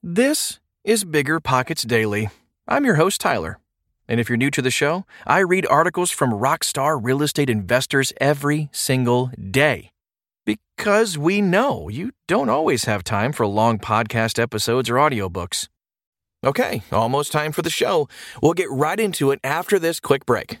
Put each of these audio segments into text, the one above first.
This is Bigger Pockets Daily. I'm your host, Tyler. And if you're new to the show, I read articles from rockstar real estate investors every single day. Because we know you don't always have time for long podcast episodes or audiobooks. Okay, almost time for the show. We'll get right into it after this quick break.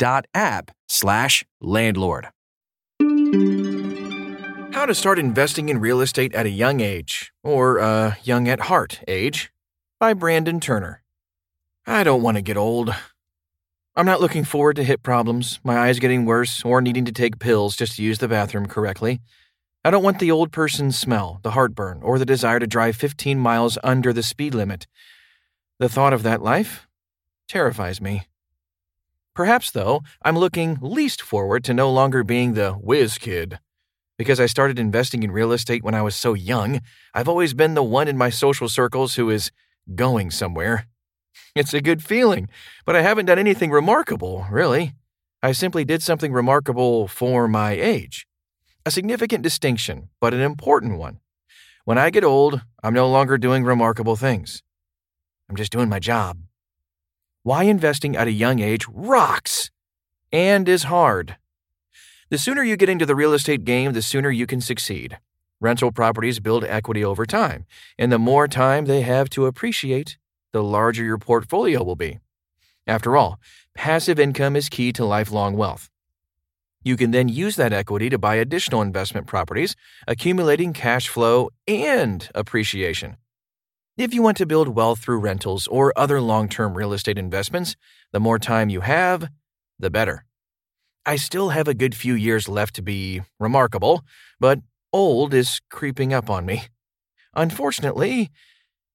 Rent.app slash landlord. How to start investing in real estate at a young age, or uh, young at heart age, by Brandon Turner. I don't want to get old. I'm not looking forward to hip problems, my eyes getting worse, or needing to take pills just to use the bathroom correctly. I don't want the old person smell, the heartburn, or the desire to drive 15 miles under the speed limit. The thought of that life terrifies me. Perhaps, though, I'm looking least forward to no longer being the whiz kid. Because I started investing in real estate when I was so young, I've always been the one in my social circles who is going somewhere. It's a good feeling, but I haven't done anything remarkable, really. I simply did something remarkable for my age. A significant distinction, but an important one. When I get old, I'm no longer doing remarkable things. I'm just doing my job. Why investing at a young age rocks and is hard. The sooner you get into the real estate game, the sooner you can succeed. Rental properties build equity over time, and the more time they have to appreciate, the larger your portfolio will be. After all, passive income is key to lifelong wealth. You can then use that equity to buy additional investment properties, accumulating cash flow and appreciation. If you want to build wealth through rentals or other long term real estate investments, the more time you have, the better. I still have a good few years left to be remarkable, but old is creeping up on me. Unfortunately,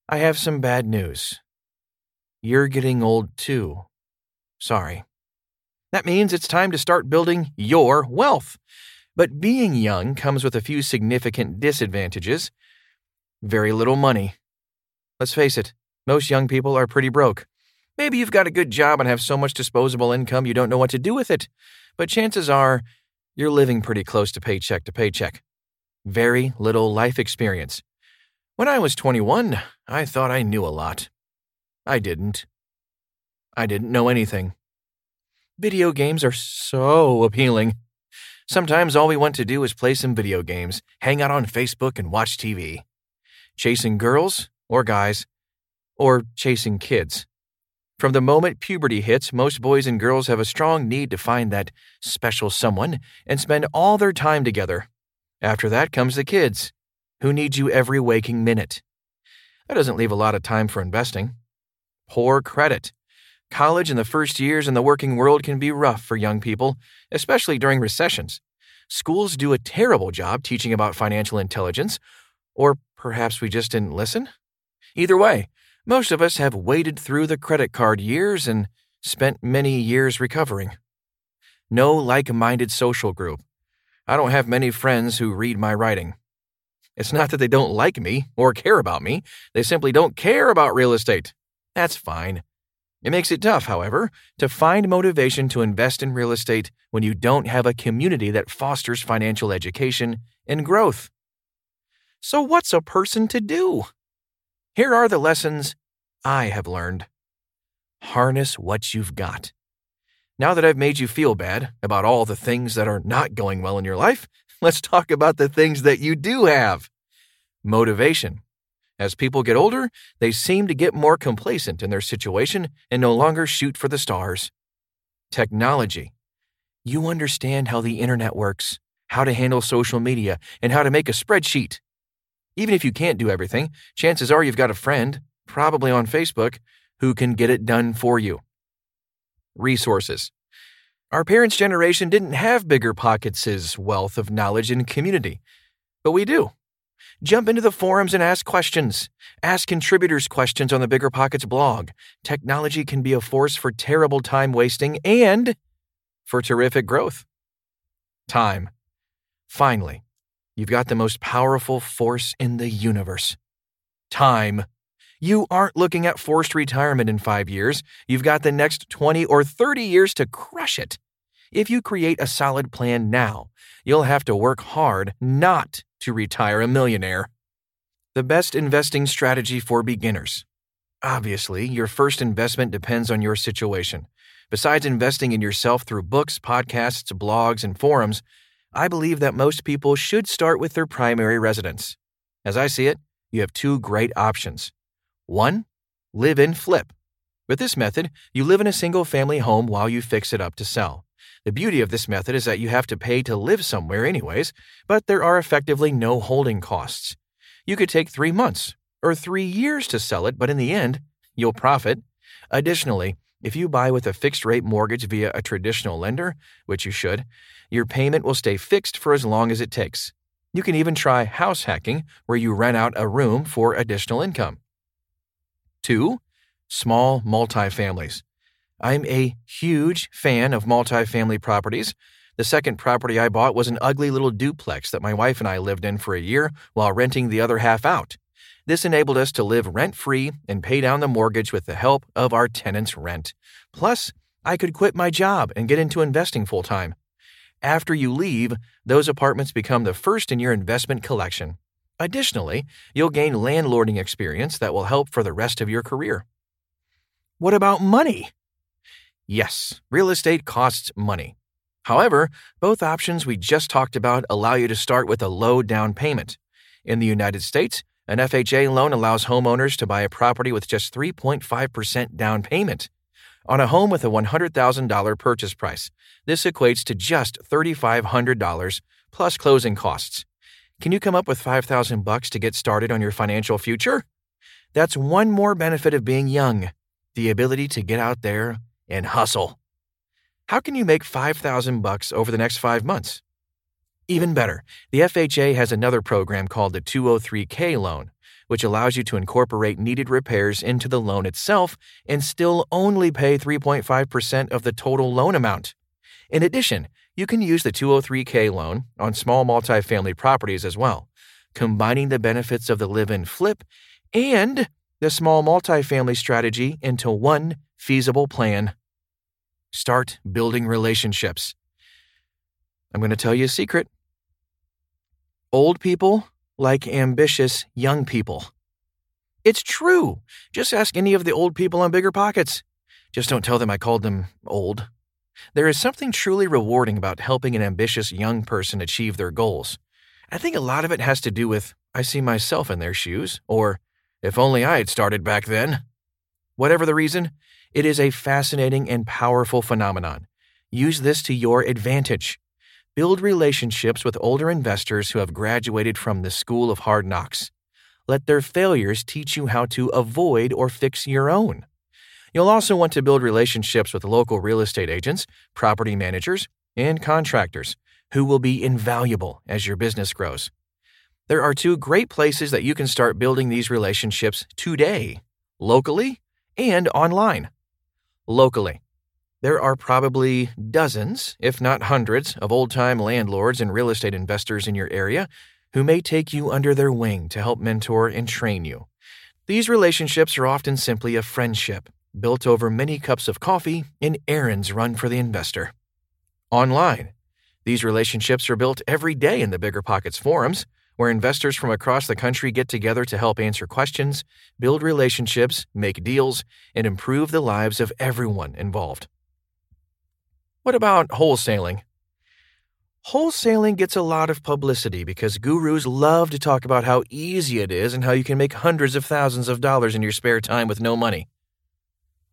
I have some bad news. You're getting old too. Sorry. That means it's time to start building your wealth. But being young comes with a few significant disadvantages. Very little money. Let's face it, most young people are pretty broke. Maybe you've got a good job and have so much disposable income you don't know what to do with it, but chances are you're living pretty close to paycheck to paycheck. Very little life experience. When I was 21, I thought I knew a lot. I didn't. I didn't know anything. Video games are so appealing. Sometimes all we want to do is play some video games, hang out on Facebook, and watch TV. Chasing girls, or guys, or chasing kids. From the moment puberty hits, most boys and girls have a strong need to find that special someone and spend all their time together. After that comes the kids, who need you every waking minute. That doesn't leave a lot of time for investing. Poor credit. College and the first years in the working world can be rough for young people, especially during recessions. Schools do a terrible job teaching about financial intelligence Or perhaps we just didn't listen? Either way, most of us have waded through the credit card years and spent many years recovering. No like minded social group. I don't have many friends who read my writing. It's not that they don't like me or care about me, they simply don't care about real estate. That's fine. It makes it tough, however, to find motivation to invest in real estate when you don't have a community that fosters financial education and growth. So, what's a person to do? Here are the lessons I have learned. Harness what you've got. Now that I've made you feel bad about all the things that are not going well in your life, let's talk about the things that you do have. Motivation. As people get older, they seem to get more complacent in their situation and no longer shoot for the stars. Technology. You understand how the internet works, how to handle social media, and how to make a spreadsheet. Even if you can't do everything, chances are you've got a friend, probably on Facebook, who can get it done for you. Resources. Our parents' generation didn't have bigger pockets' wealth of knowledge and community, but we do. Jump into the forums and ask questions. Ask contributors questions on the Bigger Pockets blog. Technology can be a force for terrible time wasting and for terrific growth. Time. Finally, you've got the most powerful force in the universe time. You aren't looking at forced retirement in five years. You've got the next 20 or 30 years to crush it. If you create a solid plan now, you'll have to work hard not to retire a millionaire. The best investing strategy for beginners. Obviously, your first investment depends on your situation. Besides investing in yourself through books, podcasts, blogs, and forums, I believe that most people should start with their primary residence. As I see it, you have two great options. One, live in flip. With this method, you live in a single family home while you fix it up to sell. The beauty of this method is that you have to pay to live somewhere, anyways, but there are effectively no holding costs. You could take three months or three years to sell it, but in the end, you'll profit. Additionally, if you buy with a fixed rate mortgage via a traditional lender, which you should, your payment will stay fixed for as long as it takes. You can even try house hacking, where you rent out a room for additional income. 2. Small multifamilies. I'm a huge fan of multifamily properties. The second property I bought was an ugly little duplex that my wife and I lived in for a year while renting the other half out. This enabled us to live rent free and pay down the mortgage with the help of our tenant's rent. Plus, I could quit my job and get into investing full time. After you leave, those apartments become the first in your investment collection. Additionally, you'll gain landlording experience that will help for the rest of your career. What about money? Yes, real estate costs money. However, both options we just talked about allow you to start with a low down payment. In the United States, an FHA loan allows homeowners to buy a property with just 3.5% down payment. On a home with a $100,000 purchase price, this equates to just $3,500 plus closing costs. Can you come up with 5000 bucks to get started on your financial future? That's one more benefit of being young, the ability to get out there and hustle. How can you make 5000 bucks over the next 5 months? Even better, the FHA has another program called the 203k loan, which allows you to incorporate needed repairs into the loan itself and still only pay 3.5% of the total loan amount. In addition, you can use the 203k loan on small multifamily properties as well, combining the benefits of the live in flip and the small multifamily strategy into one feasible plan. Start building relationships. I'm going to tell you a secret. Old people like ambitious young people. It's true. Just ask any of the old people on Bigger Pockets. Just don't tell them I called them old. There is something truly rewarding about helping an ambitious young person achieve their goals. I think a lot of it has to do with I see myself in their shoes, or if only I had started back then. Whatever the reason, it is a fascinating and powerful phenomenon. Use this to your advantage. Build relationships with older investors who have graduated from the school of hard knocks. Let their failures teach you how to avoid or fix your own. You'll also want to build relationships with local real estate agents, property managers, and contractors who will be invaluable as your business grows. There are two great places that you can start building these relationships today locally and online. Locally, there are probably dozens, if not hundreds, of old time landlords and real estate investors in your area who may take you under their wing to help mentor and train you. These relationships are often simply a friendship, built over many cups of coffee and errands run for the investor. Online, these relationships are built every day in the Bigger Pockets forums where investors from across the country get together to help answer questions, build relationships, make deals, and improve the lives of everyone involved. What about wholesaling? Wholesaling gets a lot of publicity because gurus love to talk about how easy it is and how you can make hundreds of thousands of dollars in your spare time with no money.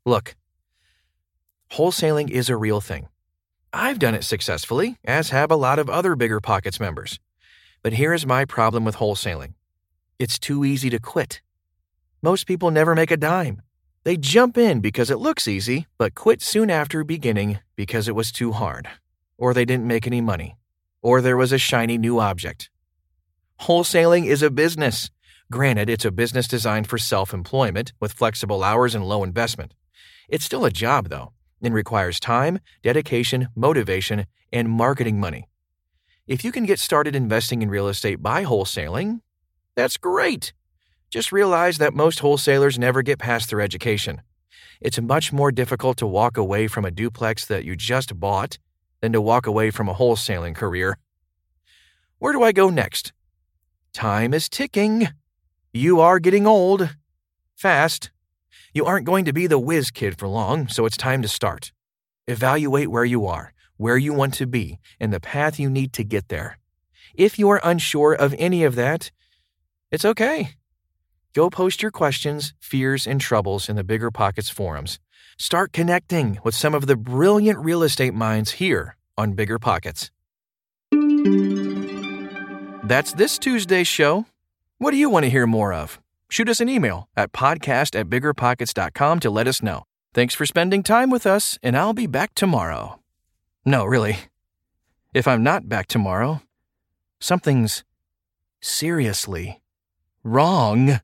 Look, wholesaling is a real thing. I've done it successfully, as have a lot of other Bigger Pockets members. But here is my problem with wholesaling it's too easy to quit. Most people never make a dime. They jump in because it looks easy, but quit soon after beginning because it was too hard, or they didn't make any money, or there was a shiny new object. Wholesaling is a business. Granted, it's a business designed for self employment with flexible hours and low investment. It's still a job, though, and requires time, dedication, motivation, and marketing money. If you can get started investing in real estate by wholesaling, that's great. Just realize that most wholesalers never get past their education. It's much more difficult to walk away from a duplex that you just bought than to walk away from a wholesaling career. Where do I go next? Time is ticking. You are getting old. Fast. You aren't going to be the whiz kid for long, so it's time to start. Evaluate where you are where you want to be, and the path you need to get there. If you are unsure of any of that, it's okay. Go post your questions, fears, and troubles in the Bigger Pockets forums. Start connecting with some of the brilliant real estate minds here on Bigger Pockets. That's this Tuesday's show. What do you want to hear more of? Shoot us an email at podcast at biggerpockets.com to let us know. Thanks for spending time with us, and I'll be back tomorrow. No, really. If I'm not back tomorrow, something's seriously wrong.